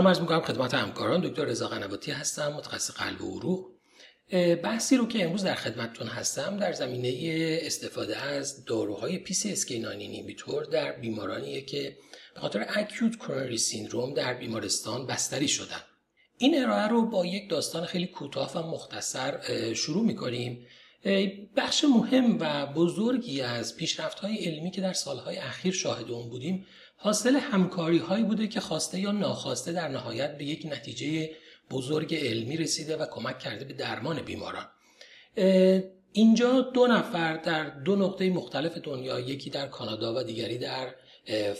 سلام عرض می‌کنم خدمت همکاران. دکتر رضا قنواتی هستم متخصص قلب و عروق. بحثی رو که امروز در خدمتتون هستم در زمینه استفاده از داروهای PCSK9 inhibitor در بیمارانیه که به خاطر acute coronary syndrome در بیمارستان بستری شدن. این ارائه رو با یک داستان خیلی کوتاه و مختصر شروع می‌کنیم. بخش مهم و بزرگی از پیشرفت های علمی که در سالهای اخیر شاهد اون بودیم حاصل همکاری هایی بوده که خواسته یا ناخواسته در نهایت به یک نتیجه بزرگ علمی رسیده و کمک کرده به درمان بیماران. اینجا دو نفر در دو نقطه مختلف دنیا یکی در کانادا و دیگری در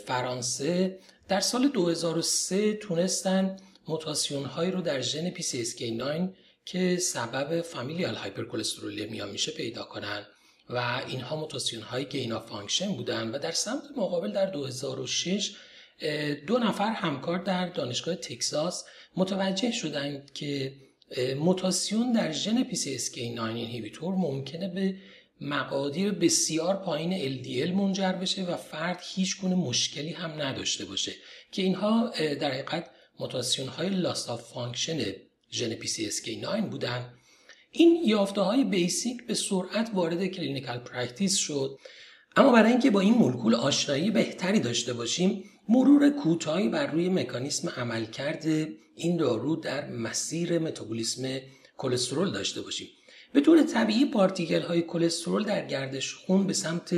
فرانسه در سال 2003 تونستن موتاسیون هایی رو در ژن PCSK9 که سبب فامیلیال هایپرکلسترولمی میشه پیدا کنن. و اینها موتاسیون های gain of function بودن و در سمت مقابل در 2006 دو نفر همکار در دانشگاه تکساس متوجه شدند که موتاسیون در ژن PCSK9 inhibitor ممکنه به مقادیر بسیار پایین LDL منجر بشه و فرد هیچ گونه مشکلی هم نداشته باشه که اینها در حقیقت موتاسیون های loss of function ژن PCSK9 بودن. این یافته های basic به سرعت وارد clinical practice شد. اما برای اینکه با این مولکول آشنایی بهتری داشته باشیم مرور کوتاهی بر روی مکانیسم عملکرد این دارو در مسیر متابولیسم کلسترول داشته باشیم. به طور طبیعی particle های کلسترول در گردش خون به سمت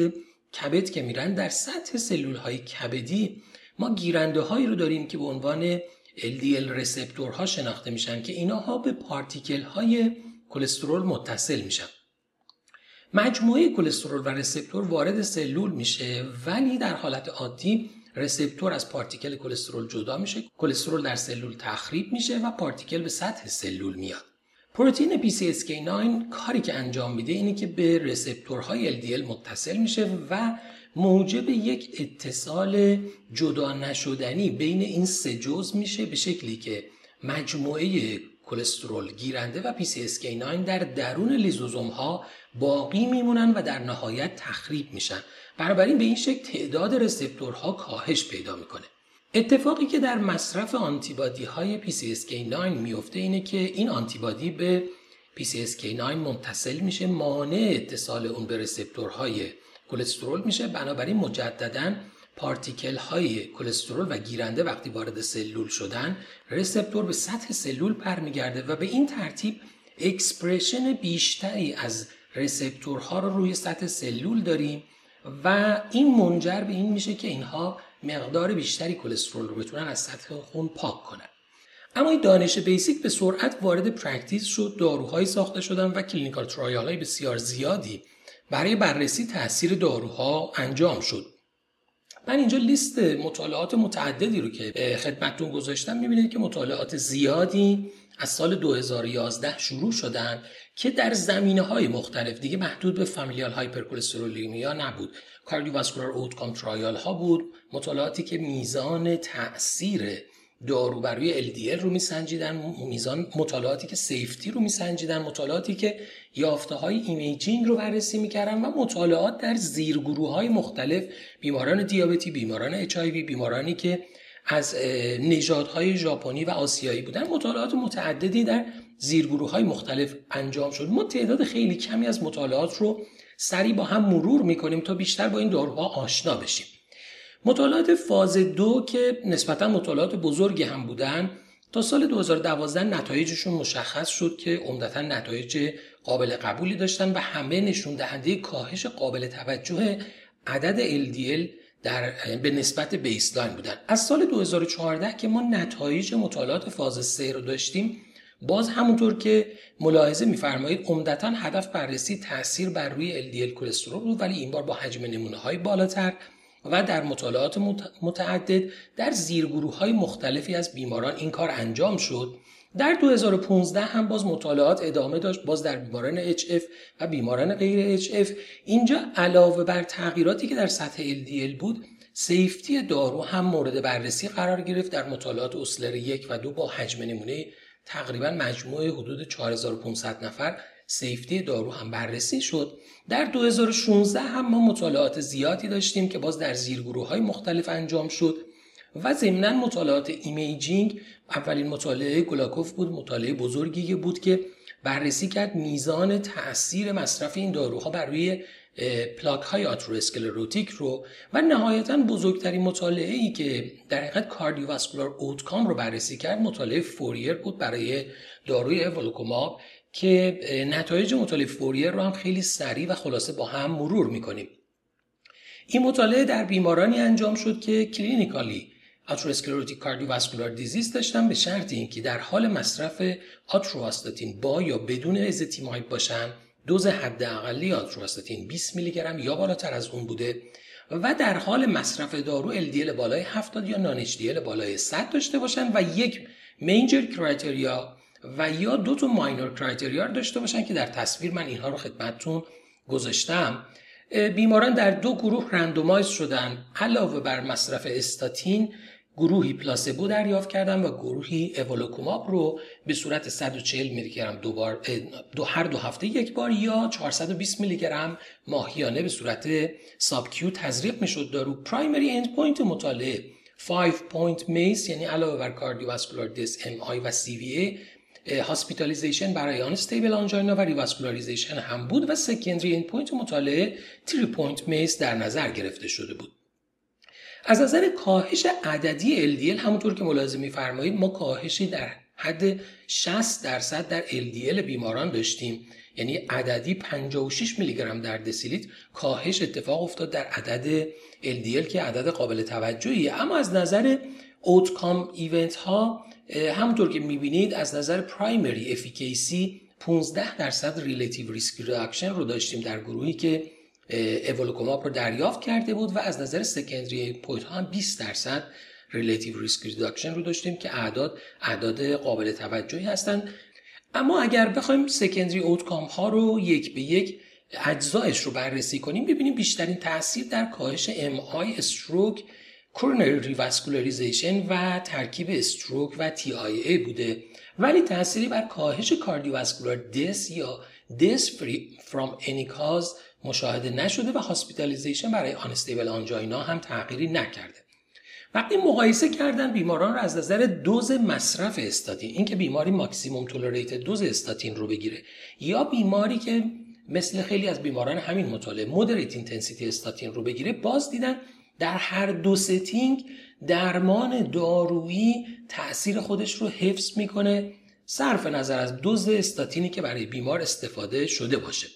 کبد که میرن در سطح سلول های کبدی ما گیرنده هایی رو داریم که به عنوان LDL رسپتورها شناخته میشن که اینها به پارتیکل های کلسترول متصل میشن مجموعه کلسترول و رسپتور وارد سلول میشه ولی در حالت عادی رسپتور از پارتیکل کلسترول جدا میشه. کلسترول در سلول تخریب میشه و پارتیکل به سطح سلول میاد. پروتئین PCSK9 کاری که انجام میده اینه که به رسپتورهای LDL متصل میشه و موجب یک اتصال جدا نشدنی بین این سه جزء میشه به شکلی که مجموعه کلسترول گیرنده و PCSK9 در درون لیزوزوم ها باقی میمونن و در نهایت تخریب میشن. بنابراین به این شکل تعداد رسپتورها کاهش پیدا می‌کنه. اتفاقی که در مصرف آنتیبادی های PCSK9 میفته اینه که این آنتیبادی به PCSK9 منتصل میشه مانع اتصال اون به رسپتورهای کلسترول میشه. بنابراین مجددا particle های کلسترول و گیرنده وقتی وارد سلول شدن receptor به سطح سلول برمیگرده و به این ترتیب expression بیشتری از receptor ها رو روی سطح سلول داریم و این منجر به این میشه که اینها مقدار بیشتری کلسترول رو بتونن از سطح خون پاک کنن. اما این دانش basic به سرعت وارد practice شد داروهایی ساخته شدن و clinical trial های بسیار زیادی برای بررسی تاثیر داروها انجام شد. من اینجا لیست مطالعات متعددی رو که خدمتتون گذاشتم می‌بینید که مطالعات زیادی از سال 2011 شروع شدن که در زمینه های مختلف. دیگه محدود به فامیلیال هایپرکلسترولемیا نبود. کاردیوواسکولار اوتکام ترایال ها بود. مطالعاتی که میزان تاثیر دارو بر روی LDL رو میسنجیدن میزان مطالعاتی که سیفتی رو میسنجیدن مطالعاتی که یافته های imaging رو بررسی می‌کردن و مطالعات در زیرگروه های مختلف بیماران دیابتی بیماران FH بیمارانی که از نژادهای ژاپنی و آسیایی بودن مطالعات متعددی در زیرگروه های مختلف انجام شد. ما تعداد خیلی کمی از مطالعات رو سریع با هم مرور می‌کنیم تا بیشتر با این داروها آشنا بشیم. مطالعات فاز دو که نسبتا مطالعات بزرگی هم بودن تا سال 2012 نتایجشون مشخص شد که عمدتا نتایج قابل قبولی داشتن و همه نشون دهنده کاهش قابل توجه عدد LDL در به نسبت بیسلاین بودن. از سال 2014 که ما نتایج مطالعات فاز 3 رو داشتیم باز همونطور که ملاحظه میفرمایید عمدتا هدف بررسی تاثیر بر روی LDL کلسترول بود ولی این بار با حجم نمونه های بالاتر. و در مطالعات متعدد در زیرگروه های مختلفی از بیماران این کار انجام شد. در 2015 هم باز مطالعات ادامه داشت باز در بیماران HF و بیماران غیر HF اینجا علاوه بر تغییراتی که در سطح LDL بود سیفتی دارو هم مورد بررسی قرار گرفت. در مطالعات اسلر یک و دو با حجم نمونه تقریبا مجموعه حدود 4500 نفر سیفتی دارو هم بررسی شد. در 2016 هم ما مطالعات زیادی داشتیم که باز در زیرگروه های مختلف انجام شد و ضمنا مطالعات imaging. اولین مطالعه GLAGOV بود مطالعه بزرگی بود که بررسی کرد میزان تاثیر مصرف این داروها بر روی پلاک های آتروسکلروتیک رو و نهایتا بزرگترین مطالعه ای که در حقیقت cardiovascular outcome رو بررسی کرد مطالعه FOURIER بود برای داروی evolocumab. که نتایج مطالعه FOURIER رو هم خیلی سریع و خلاصه با هم مرور می‌کنیم. این مطالعه در بیمارانی انجام شد که clinically atherosclerotic cardiovascular disease داشتن به شرط اینکه در حال مصرف آتورواستاتین با یا بدون ازتیمایب باشن دوز حداقلی آتورواستاتین 20 میلی گرم یا بالاتر از اون بوده و در حال مصرف دارو LDL بالای 70 یا non بالای 100 داشته باشن و یک میجر کرایتریا و یا دو تا ماینور کرایتریا داشته باشن که در تصویر من اینها رو خدمتتون گذاشتم. بیماران در دو گروه رندومایز شدن. علاوه بر مصرف استاتین گروهی پلاسبو دریافت کردن و گروهی اولوکوماب رو به صورت 140 میلی گرم دو بار دو هر دو هفته یک بار یا 420 میلی گرم ماهیانه به صورت sub-Q تزریق می‌شد. دارو primary end point مطالعه 5 point MACE یعنی علاوه بر cardiovascular death MI و CV hospitalization برای unstable angina و revascularization هم بود و secondary end point مطالعه 3 point MACE در نظر گرفته شده بود. از نظر کاهش عددی LDL همونطور که ملاحظه میفرمایید ما کاهشی در حد 60 درصد در LDL بیماران داشتیم. یعنی عددی 56 میلی گرم در دسی لیتر کاهش اتفاق افتاد در عدد LDL که عدد قابل توجهیه. اما از نظر outcome event ها همونطور که می‌بینید از نظر primary efficacy 15 درصد relative risk reduction رو داشتیم در گروهی که evolocumab رو دریافت کرده بود و از نظر secondary point ها هم 20 درصد relative risk reduction رو داشتیم که اعداد اعداد قابل توجهی هستند. اما اگر بخوایم secondary outcome ها رو یک به یک اجزایش رو بررسی کنیم ببینیم بیشترین تاثیر در کاهش MI stroke coronary revascularization و ترکیب stroke و TIA بوده. ولی تأثیری بر کاهش cardiovascular death یا death free from any cause مشاهده نشده و hospitalization برای unstable angina هم تغییری نکرده. وقتی مقایسه کردن بیماران رو از نظر دوز مصرف استاتین اینکه بیماری maximum tolerate dose استاتین رو بگیره یا بیماری که مثل خیلی از بیماران همین مطالعه moderate intensity استاتین رو بگیره باز دیدن در هر دو setting درمان دارویی تاثیر خودش رو حفظ می‌کنه. صرف نظر از دوز استاتینی که برای بیمار استفاده شده باشه.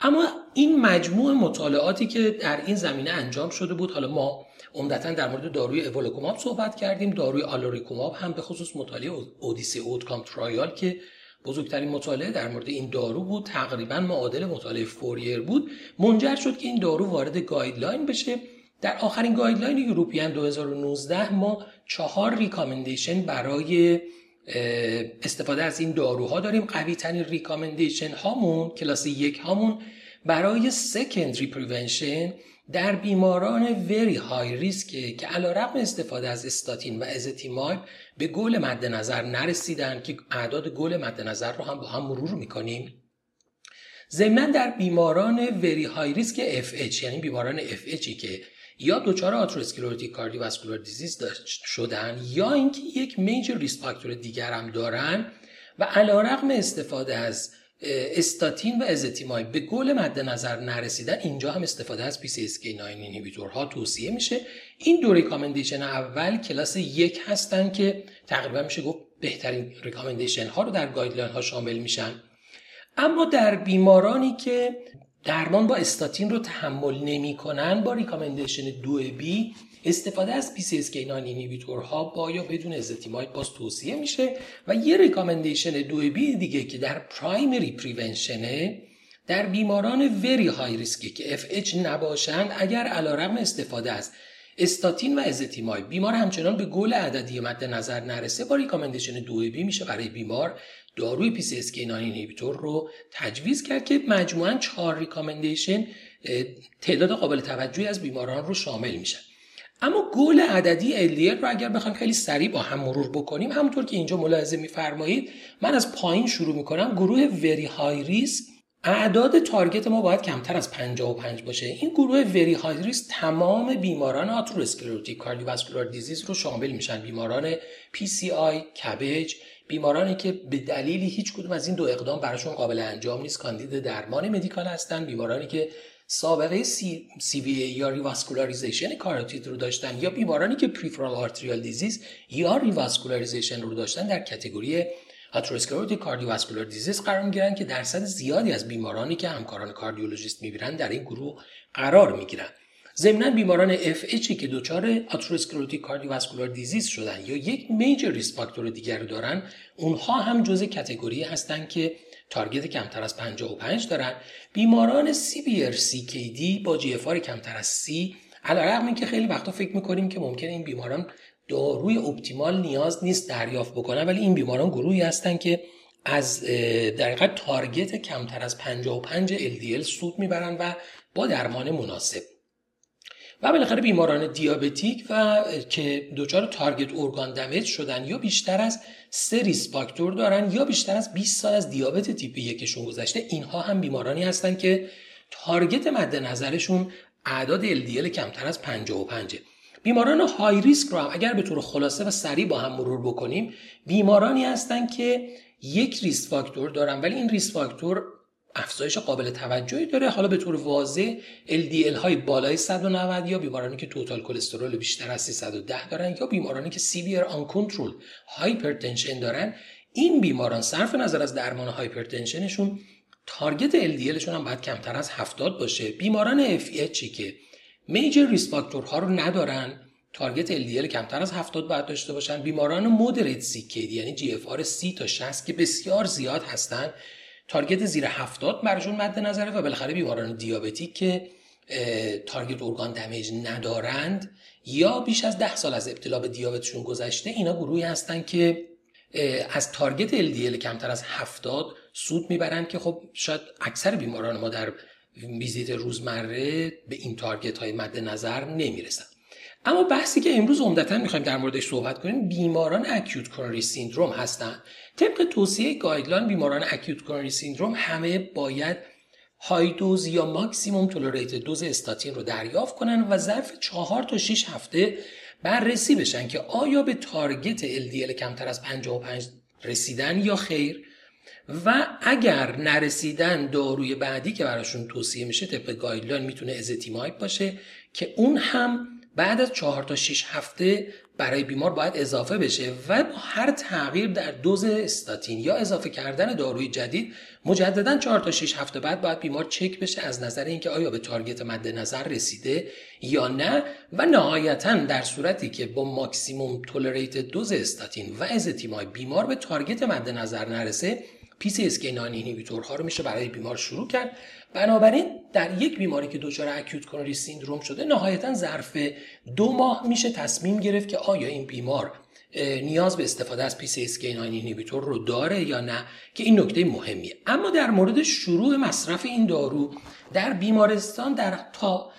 اما این مجموع مطالعاتی که در این زمینه انجام شده بود حالا ما عمدتا در مورد داروی evolocumab صحبت کردیم. داروی alirocumab هم به خصوص مطالعه ODYSSEY OUTCOMES trial که بزرگترین مطالعه در مورد این دارو بود. تقریبا معادل مطالعه FOURIER بود. منجر شد که این دارو وارد guideline بشه. در آخرین guideline European 2019 ما چهار recommendation برای استفاده از این داروها داریم. قوی ترین recommendation هامون کلاس یک هامون برای secondary prevention در بیماران very high risk که علی رغم استفاده از استاتین و ازتیمایب به گل مد نظر نرسیدن که اعداد گل مد نظر رو هم با هم مرور می‌کنیم. ضمنا در بیماران وری های ریسک FH یعنی بیماران FH که یا دچار آتروسکلروتیک کاردیوواسکولار دیزیز شدن یا اینکه یک میجر ریسک فاکتور دیگر هم دارن و علیرغم استفاده از استاتین و ازتیمای به گل مد نظر نرسیدن اینجا هم استفاده از PCSK9 ها توصیه میشه. این دو recommendation اول کلاس یک هستن که تقریبا میشه گفت بهترین recommendation ها رو در guideline ها شامل میشن. اما در بیمارانی که درمان با استاتین رو تحمل نمی‌کنن با recommendation 2 b استفاده از PCSK9 ها با یا بدون ازتیمایب باز توصیه میشه و یه recommendation 2 b دیگه که در primary prevention ه در بیماران very high risk ی که FH نباشند اگر علیرغم استفاده از استاتین و ezetimibe بیمار همچنان به گل عددی مد نظر نرسه با recommendation 2B میشه برای بیمار داروی PCSK9 inhibitor رو تجویز کرد که مجموعا چهار recommendation تعداد قابل توجهی از بیماران رو شامل میشن. اما گل عددی LDL رو اگر بخوایم خیلی سریع با هم مرور بکنیم همونطور که اینجا ملاحظه میفرمایید من از پایین شروع می‌کنم. گروه very high risk اعداد target ما باید کمتر از 55 باشه. این گروه very high risk تمام بیماران atherosclerotic cardiovascular disease رو شامل میشن. بیماران PCI، CABG بیمارانی که به دلیلی هیچ کدوم از این دو اقدام براشون قابل انجام نیست. کاندید درمان medical هستن. بیمارانی که سابقه CVA یا revascularization کاروتید رو داشتن یا بیمارانی که peripheral arterial disease یا revascularization رو داشتن در category atherosclerotic cardiovascular disease قرار می‌گیرن که درصد زیادی از بیمارانی که همکاران کاردیولوژیست می‌بینن در این گروه قرار می‌گیرن. ضمنا بیماران اچی که دچار atherosclerotic cardiovascular disease شدن یا یک major risk factor دیگر رو دارن اونها هم جزء category هستن که target کمتر از 55 دارن. بیماران CKD با GFR کمتر از سی علیرغم اینکه خیلی وقتا فکر می‌کنیم که ممکنه این بیماران داروی optimal نیاز نیست دریافت بکنن ولی این بیماران گروهی هستن که از در target کمتر از 55 LDL سود می‌برن و با درمان مناسب. و بالاخره بیماران diabetic و که دچار target organ damage شدن یا بیشتر از سه risk factor دارن یا بیشتر از 20 سال از دیابت تیپ یکشون گذشته اینها هم بیمارانی هستن که target مد نظرشون اعداد LDL کمتر از 55 بیماران high risk رو هم اگر به طور خلاصه و سریع با هم مرور بکنیم بیمارانی هستند که یک risk factor دارن ولی این risk factor افزایش قابل توجهی داره. حالا به طور واضح LDL های بالای 190 یا بیمارانی که total cholesterol بیشتر از 310 دارن یا بیمارانی که severe uncontrolled hypertension دارن این بیماران صرف نظر از درمان hypertension شون target LDL شون هم باید کمتر از 70 باشه. بیماران FH که major risk factor ها رو ندارن target LDL کمتر از 70 باید داشته باشن. بیماران moderate CKD یعنی GFR 30 تا 60 که بسیار زیاد هستن. target زیر 70 برشون مد نظره و بالاخره بیماران diabetic که target organ damage ندارند یا بیش از 10 سال از ابتلا به دیابتشون گذشته اینا گروهی هستن که از target LDL کمتر از 70 سود می‌برند که خب شاید اکثر بیماران ما در ویزیت روزمره به این target های مد نظر نمی‌رسن. اما بحثی که امروز عمدتا می‌خوایم در موردش صحبت کنیم بیماران acute coronary syndrome هستند طبق توصیه guideline بیماران acute coronary syndrome همه باید high dose یا maximum tolerated dose استاتین رو دریافت کنن و ظرف چهار تا 6 هفته بررسی بشن که آیا به target LDL کمتر از 55 رسیدن یا خیر؟ و اگر نرسیدن داروی بعدی که براشون توصیه میشه طبق guideline می‌تونه ezetimibe باشه که اون هم بعد از چهار تا 6 هفته برای بیمار باید اضافه بشه و با هر تغییر در دوز استاتین یا اضافه کردن داروی جدید مجددا 4 تا 6 هفته بعد باید بیمار چک بشه از نظر اینکه آیا به تارگت مد نظر رسیده یا نه و نهایتا در صورتی که با ماکسیموم تولریت دوز استاتین و ازتیمای بیمار به تارگت مد نظر نرسه PCSK9 اینهیبیتورها رو میشه برای بیمار شروع کرد. بنابراین در یک بیماری که دچار اکیوت کرونری سیندروم شده نهایتا ظرف دو ماه میشه تصمیم گرفت که آیا این بیمار نیاز به استفاده از PCSK9 inhibitor رو داره یا نه که این نکته مهمیه. اما در مورد شروع مصرف این دارو در بیمارستان در تا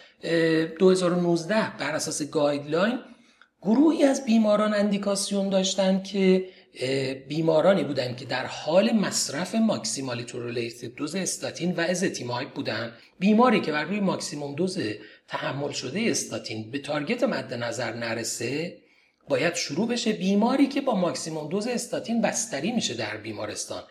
2019 بر اساس guideline گروهی از بیماران indication داشتند که بیمارانی بودند که در حال مصرف maximally tolerated dose استاتین و ezetimibe بودند بیماری که بر روی maximum dose تحمل شده استاتین به target مد نظر نرسه باید شروع بشه بیماری که با maximum dose استاتین بستری میشه در بیمارستان.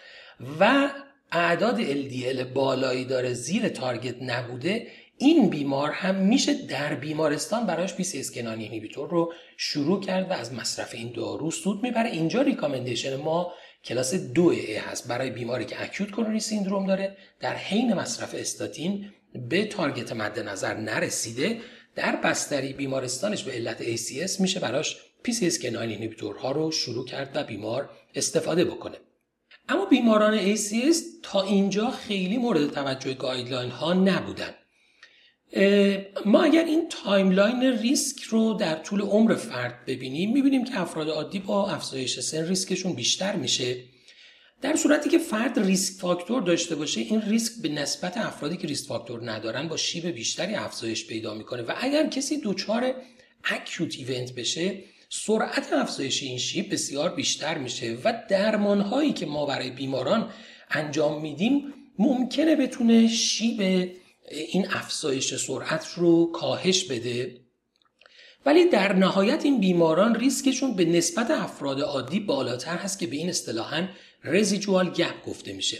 و اعداد LDL بالایی داره زیر target نبوده این بیمار هم میشه در بیمارستان براش PCSK9 رو شروع کرد و از مصرف این دارو سود می‌بره. اینجا recommendation ما کلاس دو A هست. برای بیماری که acute coronary syndrome داره در حین مصرف استاتین به target مد نظر نرسیده. در بستری بیمارستانش به علت ACS میشه براش PCSK9 ها رو شروع کرد و بیمار استفاده بکنه. اما بیماران ACS تا اینجا خیلی مورد توجه guideline ها نبودن. ما اگر این timeline ریسک رو در طول عمر فرد ببینیم می‌بینیم که افراد عادی با افزایش سن ریسکشون بیشتر میشه. در صورتی که فرد risk factor داشته باشه این ریسک به نسبت افرادی که risk factor ندارن با شیب بیشتری افزایش پیدا می‌کنه و اگر کسی دچار acute event بشه سرعت افزایش این شیب بسیار بیشتر میشه و درمان هایی که ما برای بیماران انجام میدیم ممکنه بتونه شیب این افزایش سرعت رو کاهش بده. ولی در نهایت این بیماران ریسکشون به نسبت افراد عادی بالاتر هست که به این اصطلاحا رزیجوال گپ گفته میشه.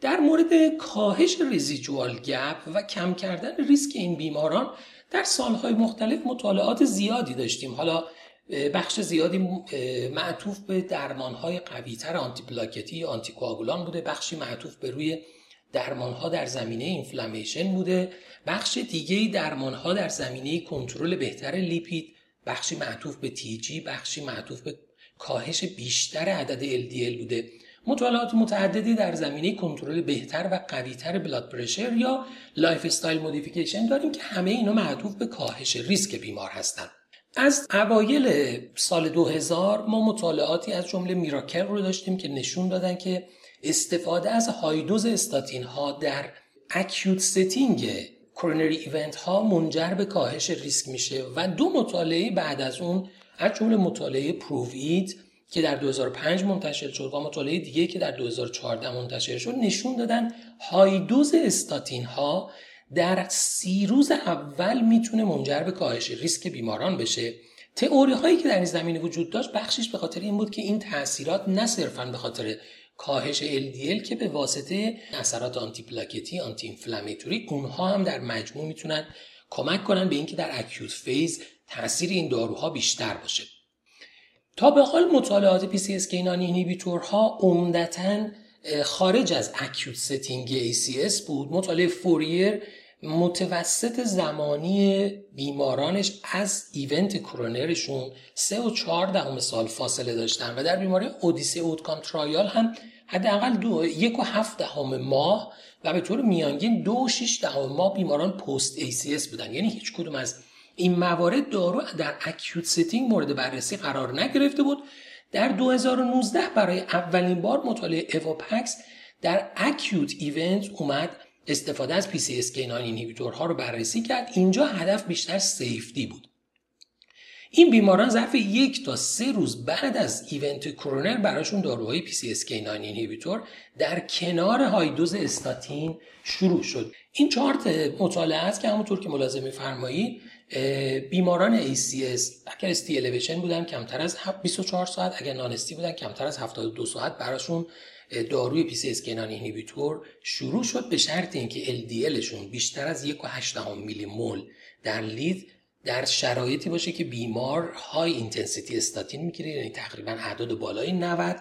در مورد کاهش رزیجوال گپ و کم کردن ریسک این بیماران در سالهای مختلف مطالعات زیادی داشتیم. حالا بخش زیادی معطوف به درمانهای قویتر آنتی پلاکتی یا آنتی بوده. بخشی معطوف به روی درمانها در زمینه اینفلامیشن بوده. بخش دیگه درمانها در زمینه کنترل بهتر لیپید بخشی معطوف به تیجی بخشی معطوف به کاهش بیشتر عدد LDL بوده. مطالعات متعددی در زمینه کنترل بهتر و قویتر blood pressure یا lifestyle modification داریم که همه اینا معطوف به کاهش ریسک بیمار هستند از اوایل سال 2000 ما مطالعاتی از جمله MIRACL رو داشتیم که نشون دادن که استفاده از high dose استاتین ها در acute setting coronary event ها منجر به کاهش ریسک میشه و دو مطالعه بعد از اون از جمله مطالعه پرووید که در 2005 منتشر شد و مطالعه دیگه که در 2014 منتشر شد نشون دادن هایدوز استاتین ها در سی روز اول می‌تونه منجر به کاهش ریسک بیماران بشه. تئوری هایی که در این زمینه وجود داشت بخشش به خاطر این بود که این تاثیرات نه صرفا به خاطر کاهش LDL که به واسطه اثرات آنتی پلاکتی آنتی اینفلامیتوری اونها هم در مجموع می‌تونن کمک کنن به اینکه در acute phase تاثیر این داروها بیشتر باشه. تا به حال مطالعات PCSK9 inhibitor ها عمدتا خارج از acute setting ACS بود. مطالعه FOURIER متوسط زمانی بیمارانش از event کرونرشون سه و چهار دهم سال فاصله داشتن و در بیماری ODYSSEY outcome trial هم حداقل دو یک و هفت دهم ماه و به طور میانگین دو و شیش دهم ماه بیماران post ACS بودن. یعنی هیچ کدوم از این موارد دارو در acute setting مورد بررسی قرار نگرفته بود. در 2019 برای اولین بار مطالعه EVOPACS در acute event اومد استفاده از PCSK9 inhibitor ها رو بررسی کرد. اینجا هدف بیشتر safety بود. این بیماران ظرف یک تا سه روز بعد از event کرونر براشون داروهای PCSK9 inhibitor در کنار high dose استاتین شروع شد. این چارت مطالعه است که همونطور که ملاحظه میفرمایید بیماران ACS اگر ST بودن کمتر از 24 ساعت اگر non-ST بودن کمتر از 72 ساعت براشون داروی PCSK9 inhibitor شروع شد به شرط اینکه LDL شون بیشتر از 1.8 میلی مول در لیتر در شرایطی باشه که بیمار high intensity استاتین می‌گیره یعنی تقریبا اعداد بالای 90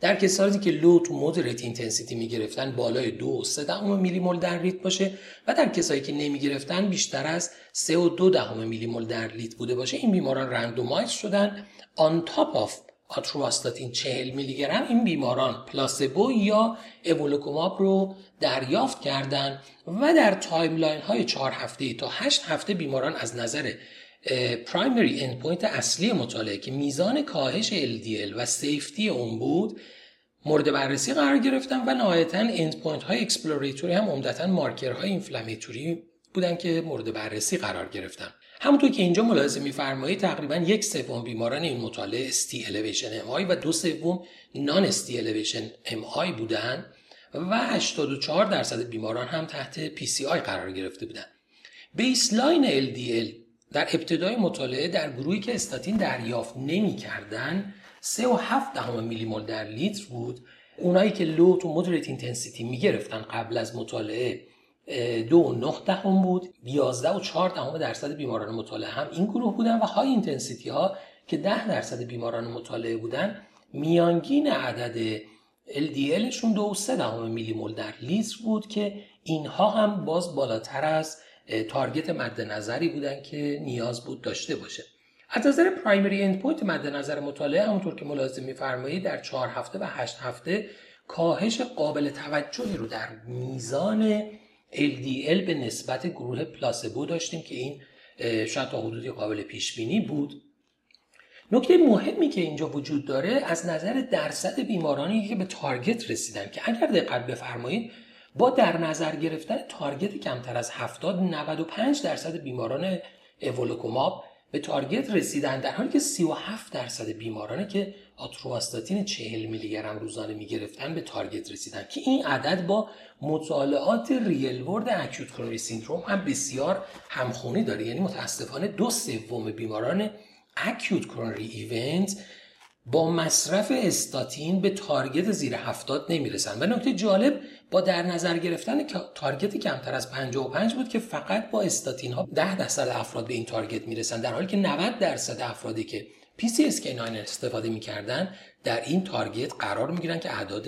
در کسانی که low to moderate intensity می‌گرفتن بالای دو و سه دهم میلی مول در لیتر باشه و در کسایی که نمی‌گرفتن بیشتر از سه و دو دهم میلی مول در لیتر بوده باشه این بیماران randomize شدن on top of آترواستاتین 40 میلی گرم این بیماران پلاسبو یا اولوکوماب رو دریافت کردند و در timeline های 4 هفته تا 8 هفته بیماران از نظر primary endpoint اصلی مطالعه که میزان کاهش LDL و safety اون بود مورد بررسی قرار گرفتن و نهایتا endpoint های exploratory هم عمدتا مارکرهای inflammatory بودن که مورد بررسی قرار گرفتن. همونطور که اینجا ملاحظه میفرمایید تقریبا یک سوم بیماران این مطالعه ST elevation MI و دو سوم non-ST elevation MI بودن و 84 درصد بیماران هم تحت PCI قرار گرفته بودن. baseline LDL در ابتدای مطالعه در گروهی که استاتین دریافت نمی کردن 3.7 دهم میلی مول در لیتر بود. اونایی که low to moderate intensity می گرفتن قبل از مطالعه دو و نه بود. یازده و چهار دهم درصد بیماران مطالعه هم این گروه بودن و high intensity ها که ده درصد بیماران مطالعه بودن میانگین عدد LDL شون دو و سه دهم میلی مول در لیتر بود که اینها هم باز بالاتر از target مد نظری بودن که نیاز بود داشته باشه. از نظر primary endpoint مد نظر مطالعه همونطور که ملاحظه میفرمایید در چهار هفته و هشت هفته کاهش قابل توجهی رو در میزان LDL به نسبت گروه پلاسبو داشتیم که این شاید تا حدودی قابل پیش بینی بود. نکته مهمی که اینجا وجود داره از نظر درصد بیمارانی که به target رسیدن که اگر دقت بفرمایید با در نظر گرفتن target کمتر از 70 95 درصد بیماران اولوکوماب به target رسیدن در حالی که 37 درصد بیمارانی که آتروواستاتین 40 میلی گرم روزانه می‌گرفتن به target رسیدن که این عدد با مطالعات real world acute coronary syndrome هم بسیار همخونی داره. یعنی متاسفانه دو سوم بیماران acute coronary event با مصرف استاتین به target زیر هفتاد نمی‌رسن. و نکته جالب با در نظر گرفتن target کمتر از 55 بود که فقط با استاتین ها 10 درصد افراد به این target می‌رسن. در حالی که 90 درصد افرادی که PCSK9 استفاده می‌کردن در این target قرار می‌گیرن که اعداد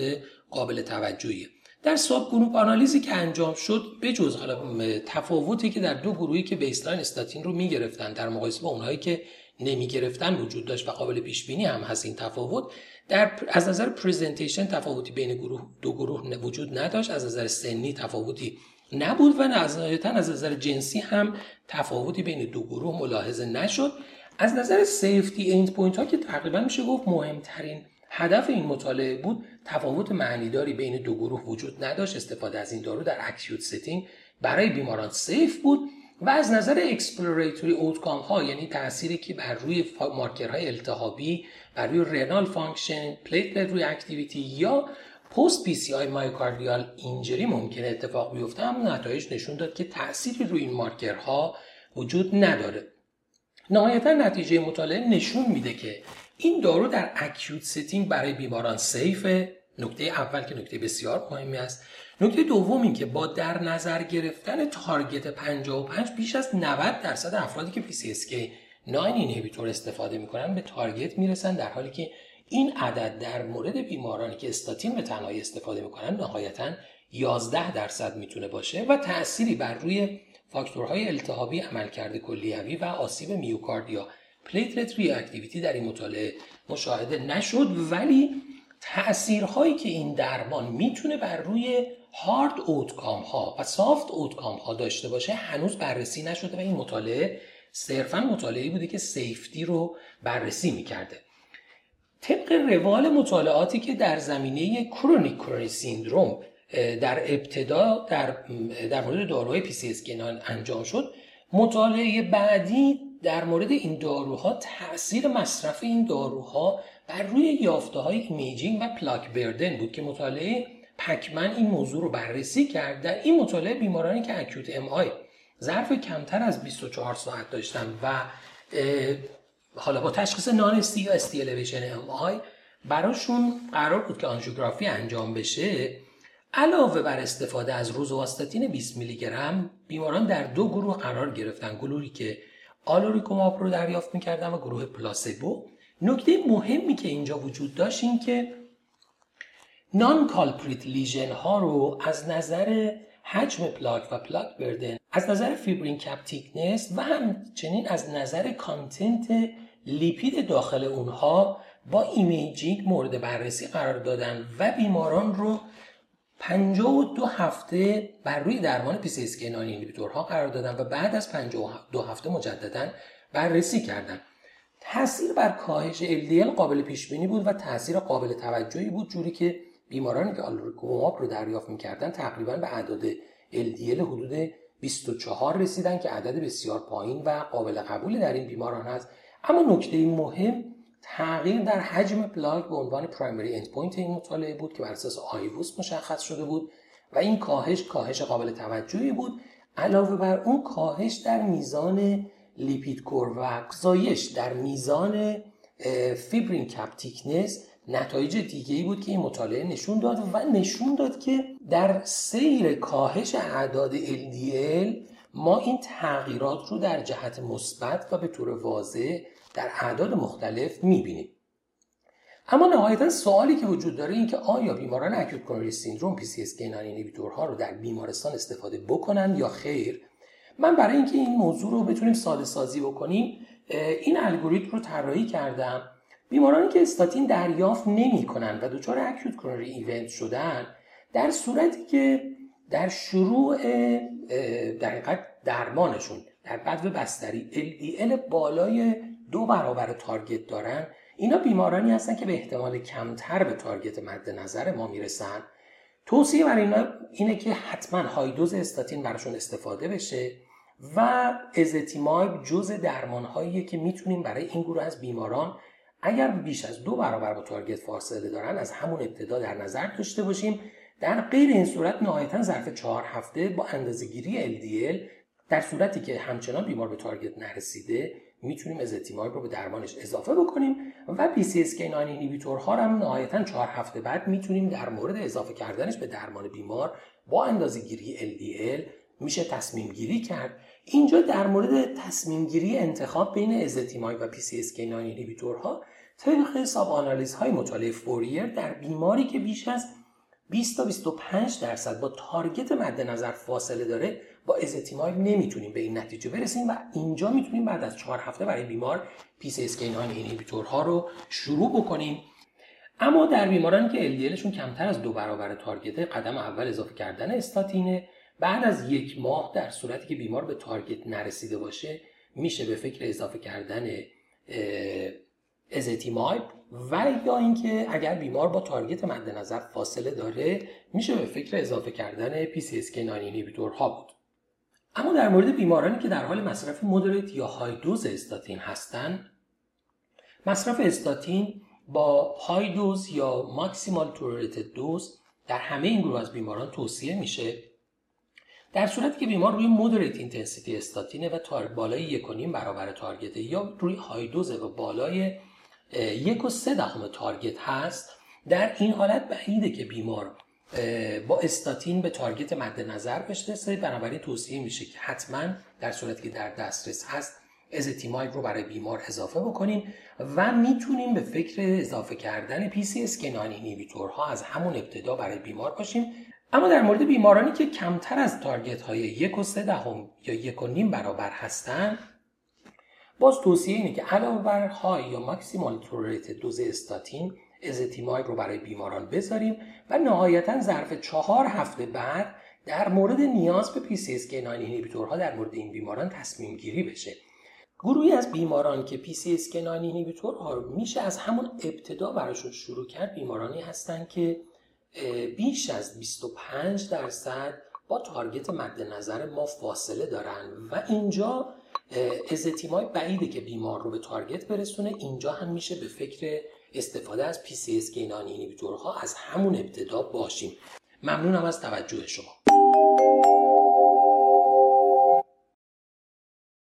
قابل توجهیه. در subgroup analysis ی که انجام شد به جز حالا تفاوتی که در دو گروهی که baseline استاتین رو می‌گرفتن در مقایسه با اونهایی که نمی گرفتن وجود داشت و قابل پیش بینی هم هست این تفاوت. در از نظر presentation تفاوتی بین گروه دو گروه وجود نداشت. از نظر سنی تفاوتی نبود و از از نظر جنسی هم تفاوتی بین دو گروه ملاحظه نشد. از نظر safety endpoint ها که تقریبا میشه گفت مهمترین هدف این مطالعه بود تفاوت معنیداری بین دو گروه وجود نداشت. استفاده از این دارو در acute setting برای بیماران safe بود. و از نظر exploratory outcome ها یعنی تأثیری که بر روی مارکرهای التهابی بر روی renal function platelet reactivity یا post PCI myocardial injury ممکنه اتفاق بیفته هم نتایج نشون داد که تأثیری روی این مارکرها وجود نداره. نهایتا نتیجه مطالعه نشون میده که این دارو در acute setting برای بیماران safe ه نکته اول که نکته بسیار مهمی است. نکته دوم این که با در نظر گرفتن target 55 بیش از 90 درصد افرادی که PCSK 9 inhibitor استفاده می‌کنن به target می‌رسن در حالی که این عدد در مورد بیمارانی که استاتین به تنهایی استفاده می‌کنن نهایتا 11 درصد می‌تونه باشه و تأثیری بر روی فاکتورهای التهابی عملکرد کلیوی و آسیب myocardial platelet reactivity در این مطالعه مشاهده نشد. ولی تأثیرهایی که این درمان می‌تونه بر روی hard outcome ها و soft outcome ها داشته باشه هنوز بررسی نشده و این مطالعه صرفا مطالعه بوده که safety رو بررسی می‌کرده. طبق روال مطالعاتی که در زمینه chronic coronary syndrome در ابتدا در, در مورد داروهای گنان انجام شد مطالعه بعدی در مورد این داروها تاثیر مصرف این داروها بر روی یافته های imaging و plaque burden بود که مطالعه PACMAN این موضوع رو بررسی کرد. در این مطالعه بیمارانی که acute MI ظرف کمتر از 24 ساعت داشتن و حالا با تشخیص non-ST یا ST elevation MI براشون قرار بود که آنژیوگرافی انجام بشه. علاوه بر استفاده از روزواستاتین 20 میلی گرم بیماران در دو گروه قرار گرفتن. گروهی که alirocumab رو دریافت می‌کردن و گروه placebo نکته مهمی که اینجا وجود داشت این که non-culprit lesion ها رو از نظر حجم پلاک و plaque burden از نظر fibrous cap thickness و همچنین از نظر content lipid داخل اونها با imaging مورد بررسی قرار دادن و بیماران رو 52 هفته بر روی درمان PCSK9 inhibitor ها قرار دادن و بعد از 52 هفته مجددا بررسی کردند. تاثیر بر کاهش LDL قابل پیش بینی بود و تاثیر قابل توجهی بود جوری که بیمارانی که alirocumab رو دریافت می‌کردن تقریبا به اعداد LDL حدود 24 رسیدن که عدد بسیار پایین و قابل قبول در این بیماران هست. اما نکته مهم تغییر در حجم پلاک به عنوان primary endpoint این مطالعه بود که بر اساس IVUS مشخص شده بود و این کاهش کاهش قابل توجهی بود علاوه بر اون کاهش در میزان lipid core و افزایش در میزان fibrous cap thickness نتایج دیگه ای بود که این مطالعه نشون داد و نشون داد که در سیر کاهش اعداد LDL ما این تغییرات رو در جهت مثبت و به طور واضح در اعداد مختلف می‌بینیم. اما نهایتا سوالی که وجود داره این که آیا بیماران اکوت کرونری سیندروم PCSK9 ها رو در بیمارستان استفاده بکنن یا خیر؟ من برای اینکه این موضوع رو بتونیم ساده سازی بکنیم این الگوریتم رو طراحی کردم بیمارانی که استاتین دریافت نمی‌کنن و دچار اکوت کرونری ایونت شدن در صورتی که در شروع در درمانشون در بدو بستری LDL بالای دو برابر تارگت دارن اینا بیمارانی هستن که به احتمال کمتر به تارگت مد نظر ما می‌رسن. توصیه برای اینا اینه که حتما های دوز استاتین براشون استفاده بشه و ازتیمایب جز درمان هایی که می‌تونیم برای این گروه از بیماران اگر بیش از دو برابر با تارگت فاصله دارن از همون ابتدا در نظر داشته باشیم. در غیر این صورت نهایتا ظرف چهار هفته با اندازهگیری LDL در صورتی که همچنان بیمار به تارگت نرسیده می‌تونیم ازتیمایب رو به درمانش اضافه بکنیم و PCSK9 اینیبیتور ها هم نهایتا چهار هفته بعد می‌تونیم در مورد اضافه کردنش به درمان بیمار با اندازهگیری LDL میشه تصمیم گیری کرد. اینجا در مورد تصمیم گیری انتخاب بین ازتیمایب و PCSK9 اینیبیتورها طبق sub آنالیز های مطالعه FOURIER در بیماری که بیش از 20 تا 25 درصد با target مد نظر فاصله داره با ezetimibe نمی‌تونیم به این نتیجه برسیم و اینجا می‌تونیم بعد از چهار هفته برای بیمار PCSK9 inhibitor ها رو شروع بکنیم. اما در بیمارانی که LDL شون کمتر از دو برابر target قدم اول اضافه کردن استاتینه بعد از یک ماه در صورتی که بیمار به target نرسیده باشه میشه به فکر اضافه کردن ازتیمایب و یا اینکه اگر بیمار با تارگت مد نظر فاصله داره میشه به فکر اضافه کردن PCSK9 اینیبیتورها بود. اما در مورد بیمارانی که در حال مصرف مدرت یا های دوز استاتین هستند مصرف استاتین با های دوز یا ماکسیمال تولریتد دوز در همه این گروه از بیماران توصیه میشه. در صورتی که بیمار روی moderate intensity استاتینه و target بالای یک و نیم برابر target ه یا روی high dose ه و بالای یک و سه دهم target هست. در این حالت بعیده که بیمار با استاتین به target مد نظر برسه. بنابراین توصیه میشه که حتما در صورتی که در دسترس هست ezetimibe رو برای بیمار اضافه بکنیم و می‌تونیم به فکر اضافه کردن PCSK9 inhibitor ها از همون ابتدا برای بیمار باشیم. اما در مورد بیمارانی که کمتر از تارگت های یک و سه دهم یا یک و نیم برابر هستند باز توصیه اینه که علاوه بر های یا ماکسیمال توریت دوز استاتین ازتیمایب رو برای بیماران بذاریم و نهایتا ظرف چهار هفته بعد در مورد نیاز به PCSK9 اینیبیتورها در مورد این بیماران تصمیم گیری بشه. گروهی از بیماران که PCSK9 اینیبیتورها رو میشه از همون ابتدا براشون شروع کرد بیمارانی هستند که بیش از 25 درصد با تارگت مد نظر ما فاصله دارن و اینجا ازتیمای بعیده که بیمار رو به تارگت برسونه. اینجا هم میشه به فکر استفاده از PCSK9 اینیبیتورها از همون ابتدا باشیم. ممنونم از توجه شما.